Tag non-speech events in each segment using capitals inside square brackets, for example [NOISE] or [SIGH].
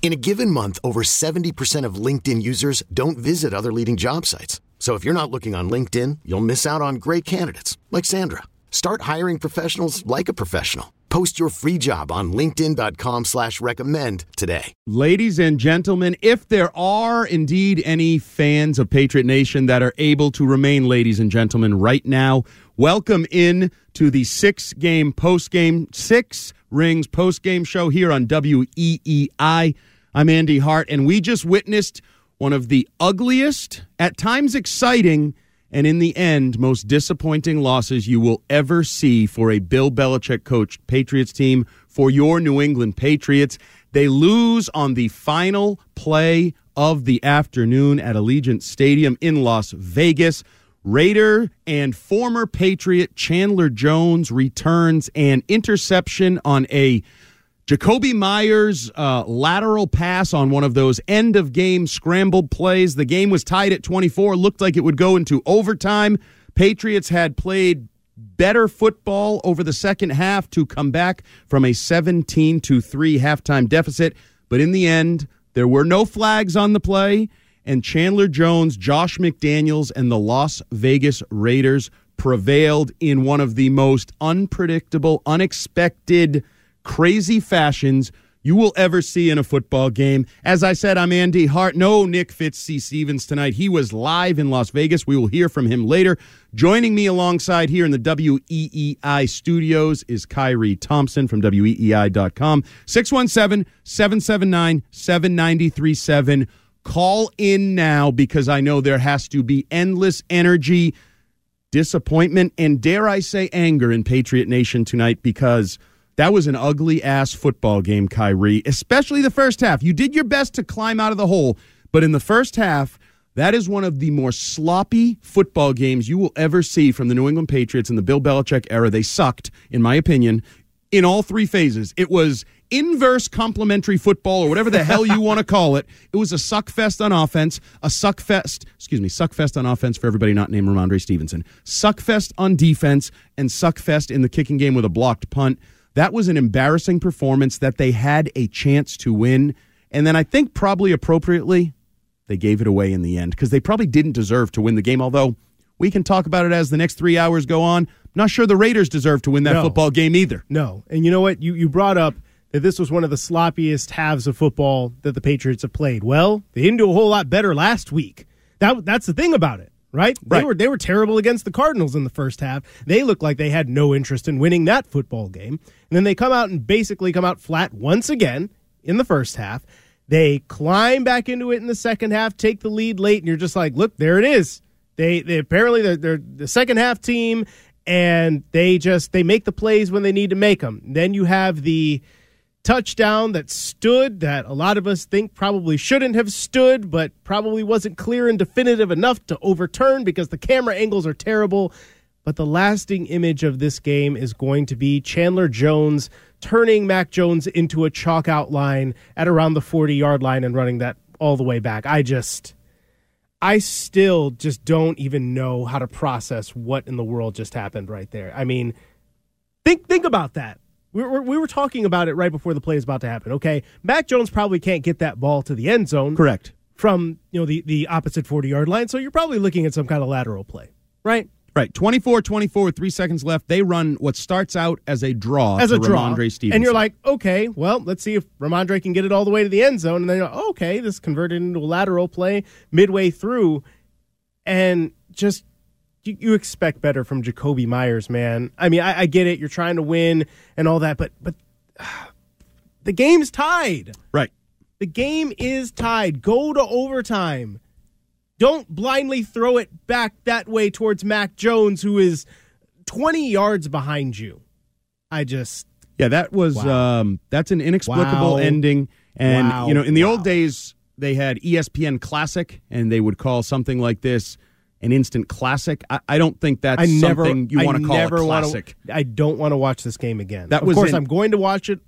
In a given month, over 70% of LinkedIn users don't visit other leading job sites. So if you're not looking on LinkedIn, you'll miss out on great candidates like Sandra. Start hiring professionals like a professional. Post your free job on LinkedIn.com slash recommend today. Ladies and gentlemen, if there are indeed any fans of Patriot Nation that are able to remain ladies and gentlemen right now, welcome in to the six game post game, six rings post game show here on WEEI. I'm Andy Hart, and we just witnessed one of the ugliest, at times exciting, and in the end, most disappointing losses you will ever see for a Bill Belichick coached Patriots team for your New England Patriots. They lose on the final play of the afternoon at Allegiant Stadium in Las Vegas. Raider and former Patriot Chandler Jones returns an interception on a Jakobi Meyers uh, lateral pass on one of those end of game scrambled plays. The game was tied at 24, looked like it would go into overtime. Patriots had played better football over the second half to come back from a 17 to 3 halftime deficit, but in the end, there were no flags on the play, and Chandler Jones, Josh McDaniels, and the Las Vegas Raiders prevailed in one of the most unpredictable, unexpected crazy fashions you will ever see in a football game. As I said, I'm Andy Hart. No Nick Fitz C. Stevens tonight. He was live in Las Vegas. We will hear from him later. Joining me alongside here in the WEEI studios is Kyrie Thompson from WEEI.com. 617 779 7937. Call in now because I know there has to be endless energy, disappointment, and dare I say anger in Patriot Nation tonight because that was an ugly ass football game, Kyrie, especially the first half. You did your best to climb out of the hole, but in the first half, that is one of the more sloppy football games you will ever see from the New England Patriots in the Bill Belichick era. They sucked, in my opinion, in all three phases. It was inverse complementary football or whatever the hell you want to call it. It was a suck fest on offense, a suck fest, excuse me, suck fest on offense for everybody not named Rhamondre Stevenson, suck fest on defense, and suck fest in the kicking game with a blocked punt. That was an embarrassing performance that they had a chance to win. And then I think probably appropriately, they gave it away in the end because they probably didn't deserve to win the game, although we can talk about it as the next three hours go on. Not sure the Raiders deserve to win that No. football game either. No. And you know what? You you brought up that this was one of the sloppiest halves of football that the Patriots have played. Well, they didn't do a whole lot better last week. That that's the thing about it, right? They Right. were they were terrible against the Cardinals in the first half. They looked like they had no interest in winning that football game. And then they come out and basically come out flat once again in the first half. They climb back into it in the second half, take the lead late, and you're just like, look, there it is. They they apparently they're, they're the second half team, and they just they make the plays when they need to make them. Then you have the touchdown that stood that a lot of us think probably shouldn't have stood, but probably wasn't clear and definitive enough to overturn because the camera angles are terrible. But the lasting image of this game is going to be Chandler Jones turning Mac Jones into a chalk outline at around the 40 yard line and running that all the way back. I just. I still just don't even know how to process what in the world just happened right there. I mean, think think about that. We were, we were talking about it right before the play is about to happen. Okay, Mac Jones probably can't get that ball to the end zone Correct. from you know the the opposite forty yard line, so you're probably looking at some kind of lateral play, right? Right. 24 24 with three seconds left. They run what starts out as a draw As to a draw, Rhamondre Stevenson. and you're like, okay, well, let's see if Rhamondre can get it all the way to the end zone, and then you're like, okay, this converted into a lateral play midway through, and just you, expect better from Jakobi Meyers, man. I mean, I, I get it, you're trying to win and all that, but but [SIGHS] the game's tied. Right. The game is tied. Go to overtime. Don't blindly throw it back that way towards Mac Jones, who is 20 yards behind you. I just. Yeah, that was Wow. um, that's an inexplicable Wow. ending. And Wow. you know, in the old days, they had ESPN Classic, and they would call something like this an instant classic. I, I don't think that's I never, something you want to call never a wanna- classic. I don't want to watch this game again. That of was course, in- I'm going to watch it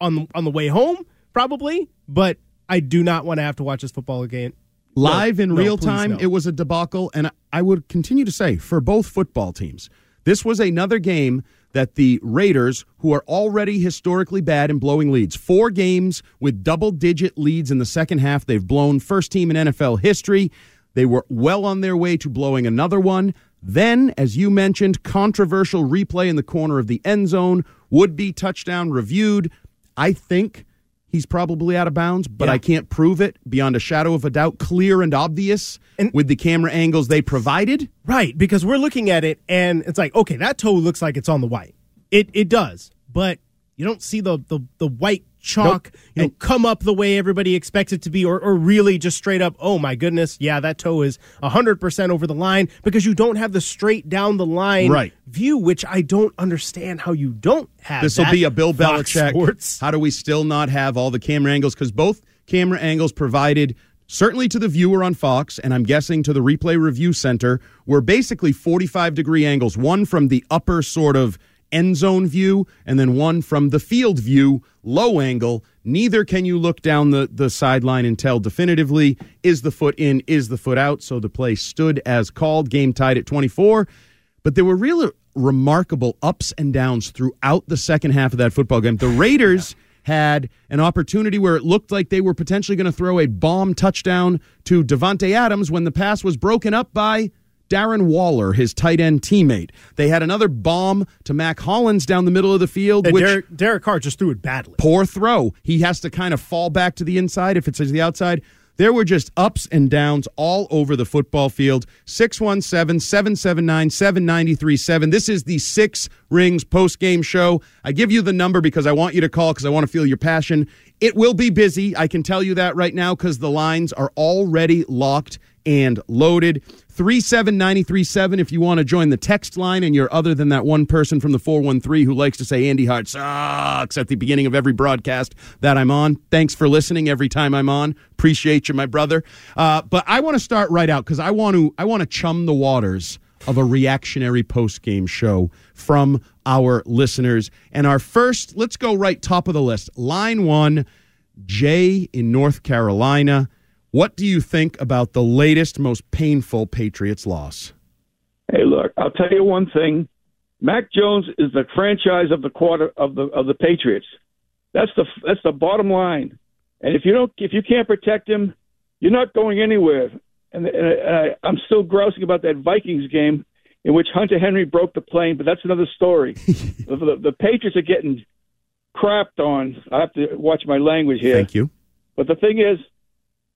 on on the way home, probably, but I do not want to have to watch this football again. live in no, real time no. it was a debacle and i would continue to say for both football teams this was another game that the raiders who are already historically bad in blowing leads four games with double digit leads in the second half they've blown first team in nfl history they were well on their way to blowing another one then as you mentioned controversial replay in the corner of the end zone would be touchdown reviewed i think He's probably out of bounds, but Yeah. I can't prove it beyond a shadow of a doubt, clear and obvious And- with the camera angles they provided. Right, because we're looking at it and it's like, okay, that toe looks like it's on the white. It it does, but you don't see the the, the white chalk Nope. you know, And- come up the way everybody expects it to be, or, or really just straight up, oh my goodness, yeah, that toe is 100% over the line because you don't have the straight down the line Right. view, which I don't understand how you don't have. This will be a Bill Fox Belichick. Sports. How do we still not have all the camera angles? Because both camera angles provided, certainly to the viewer on Fox, and I'm guessing to the replay review center, were basically 45 degree angles. One from the upper sort of end zone view, and then one from the field view, low angle. Neither can you look down the, the sideline and tell definitively is the foot in, is the foot out. So the play stood as called, game tied at 24. But there were real remarkable ups and downs throughout the second half of that football game. The Raiders [SIGHS] had an opportunity where it looked like they were potentially going to throw a bomb touchdown to Davante Adams when the pass was broken up by Darren Waller, his tight end teammate. They had another bomb to Mack Hollins down the middle of the field, And which Derek, Derek Carr just threw it badly. poor throw. He has to kind of fall back to the inside if it's to the outside. There were just ups and downs all over the football field. 617 779 7937. This is the Six Rings post game show. I give you the number because I want you to call because I want to feel your passion. It will be busy. I can tell you that right now because the lines are already locked and loaded. 37937 if you want to join the text line and you're other than that one person from the 413 who likes to say Andy Hart sucks at the beginning of every broadcast that I'm on. Thanks for listening every time I'm on. Appreciate you, my brother. Uh, but I want to start right out because I want to I want to chum the waters of a reactionary post game show from our listeners. And our first, let's go right top of the list. Line one, Jay in North Carolina. What do you think about the latest, most painful Patriots loss? Hey, look, I'll tell you one thing. Mac Jones is the franchise of the quarter of the of the Patriots. That's the that's the bottom line. And if you don't if you can't protect him, you're not going anywhere. And, and I, I'm still grousing about that Vikings game in which Hunter Henry broke the plane, but that's another story. [LAUGHS] the, the, the Patriots are getting crapped on. I have to watch my language here. Thank you. But the thing is,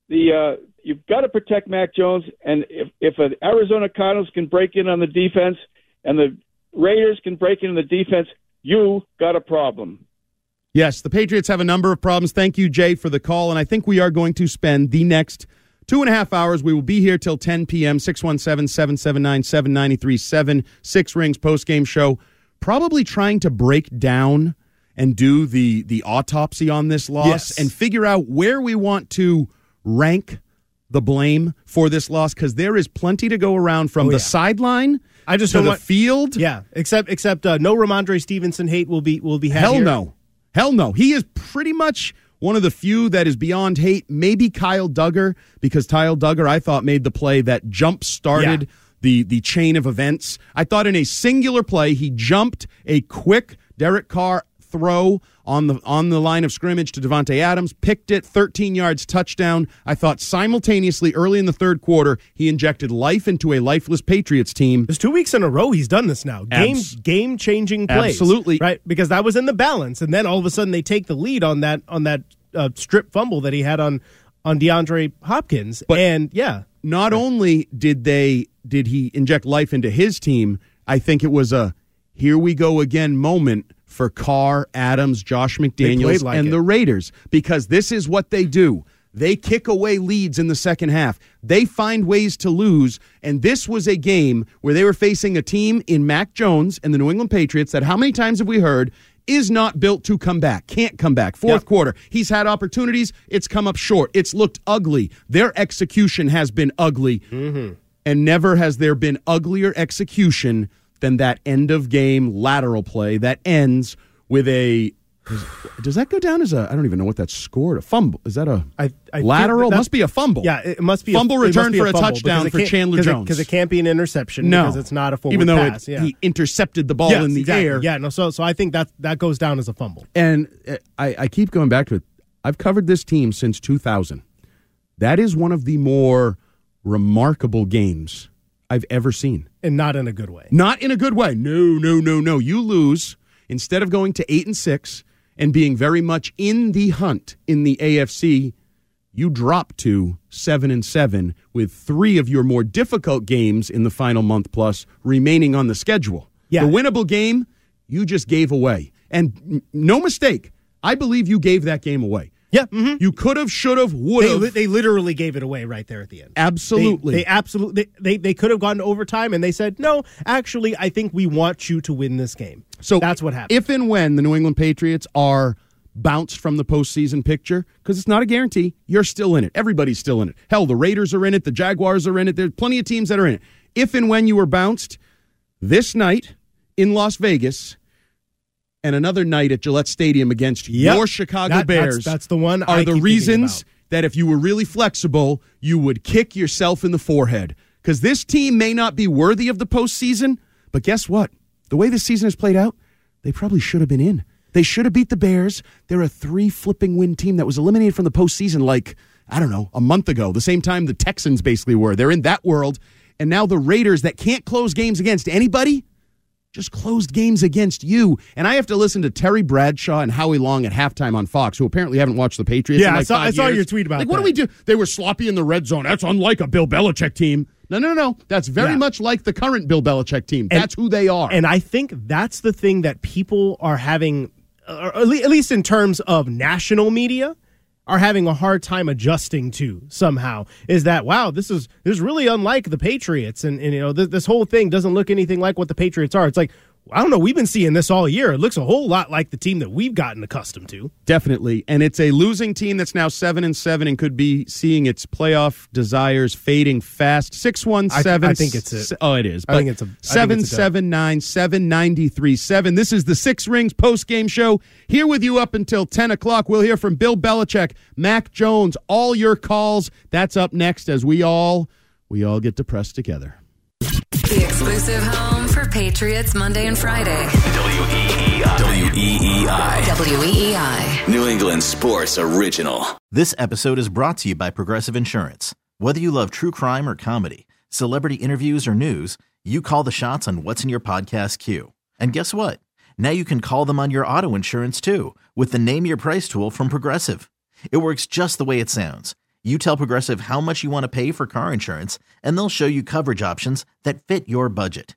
the uh, you've got to protect Mac Jones, and if if an Arizona Cardinals can break in on the defense, and the Raiders can break in on the defense, you got a problem. Yes, the Patriots have a number of problems. Thank you, Jay, for the call. And I think we are going to spend the next two and a half hours. We will be here till 10 p.m., 617 779 7937, Six Rings post game show, probably trying to break down and do the, the autopsy on this loss Yes. and figure out where we want to rank the blame for this loss because there is plenty to go around from Oh, the yeah. sideline I just to the want- field. Yeah, except except uh, no Rhamondre Stevenson hate will be will be had Hell here. no. Hell no. He is pretty much one of the few that is beyond hate. Maybe Kyle Dugger, because Kyle Dugger, I thought, made the play that jump started Yeah. the, the chain of events. I thought in a singular play, he jumped a quick Derek Carr throw on the on the line of scrimmage to Davante Adams, picked it, 13 yards touchdown. I thought simultaneously early in the third quarter, he injected life into a lifeless Patriots team. It's two weeks in a row he's done this now. Game Abs- game changing plays. Absolutely. right because that was in the balance, and then all of a sudden they take the lead on that on that uh, strip fumble that he had on on DeAndre Hopkins, But- and yeah, not only did they did he inject life into his team, I think it was a here we go again moment for Carr, Adams, Josh McDaniels, like and it. the Raiders because this is what they do. They kick away leads in the second half. They find ways to lose. And this was a game where they were facing a team in Mac Jones and the New England Patriots that how many times have we heard is not built to come back, can't come back. Fourth Yep. quarter, he's had opportunities. It's come up short. It's looked ugly. Their execution has been ugly. Mm-hmm. And never has there been uglier execution than that end of game lateral play that ends with a. Does that go down as a? I don't even know what that's scored. A fumble? Is that a I- I lateral? that- must be a fumble. Yeah, it must be fumble a, it return be for a, fumble touchdown for Chandler it- Jones. because it can't be an interception no, because it's not a forward even though pass. it, yeah. he intercepted the ball Yes, in the exactly. air. Yeah, no. So so I think that that goes down as a fumble. And uh, I, I keep going back to it. I've covered this team since 2000. That is one of the more remarkable games I've ever seen. And not in a good way. Not in a good way. No, no, no, no. You lose instead of going to eight and six and being very much in the hunt in the AFC. You drop to seven and seven with three of your more difficult games in the final month plus remaining on the schedule. Yeah. The winnable game you just gave away, and no mistake. I believe you gave that game away. Yeah, mhm. You could have, should have, would they, have. li- they literally gave it away right there at the end. Absolutely. They, they absolutely they, they, they could have gone to overtime and they said, "No, actually I think we want you to win this game." So that's what happened. If and when the New England Patriots are bounced from the postseason picture, because it's not a guarantee, you're still in it. Everybody's still in it. Hell, the Raiders are in it. The Jaguars are in it. There's plenty of teams that are in it. If and when you were bounced this night in Las Vegas and another night at Gillette Stadium against Yep. your Chicago That- Bears, that's the one are I the reasons that if you were really flexible, you would kick yourself in the forehead. Because this team may not be worthy of the postseason, but guess what? The way this season has played out, they probably should have been in. They should have beat the Bears. They're a three flipping win team that was eliminated from the postseason like, I don't know, a month ago, the same time the Texans basically were. They're in that world. And now the Raiders that can't close games against anybody just closed games against you. And I have to listen to Terry Bradshaw and Howie Long at halftime on Fox, who apparently haven't watched the Patriots. Yeah, in I saw- I saw your tweet about Like, what do we do? They were sloppy in the red zone. That's unlike a Bill Belichick team. No, no, no, no. That's very Yeah. much like the current Bill Belichick team. And- That's who they are. And I think that's the thing that people are having, or at least in terms of national media, are having a hard time adjusting to somehow. Is that wow? This is this is really unlike the Patriots, and, and you know th- this whole thing doesn't look anything like what the Patriots are. It's like I don't know. We've been seeing this all year. It looks a whole lot like the team that we've gotten accustomed to. Definitely. And it's a losing team that's now seven and seven and could be seeing its playoff desires fading fast. Six one seven. I think it's it. Oh, it is. I think it's a- I seven it's a dub. seven nine seven ninety three seven. This is the Six Rings post game show. Here with you up until ten o'clock. We'll hear from Bill Belichick, Mac Jones, all your calls. That's up next as we all we all get depressed together. The exclusive home for Patriots Monday and Friday. WEEI. WEEI. New England Sports Original. This episode is brought to you by Progressive Insurance. Whether you love true crime or comedy, celebrity interviews or news, you call the shots on what's in your podcast queue. And guess what? Now you can call them on your auto insurance too with the Name Your Price tool from Progressive. It works just the way it sounds. You tell Progressive how much you want to pay for car insurance, and they'll show you coverage options that fit your budget.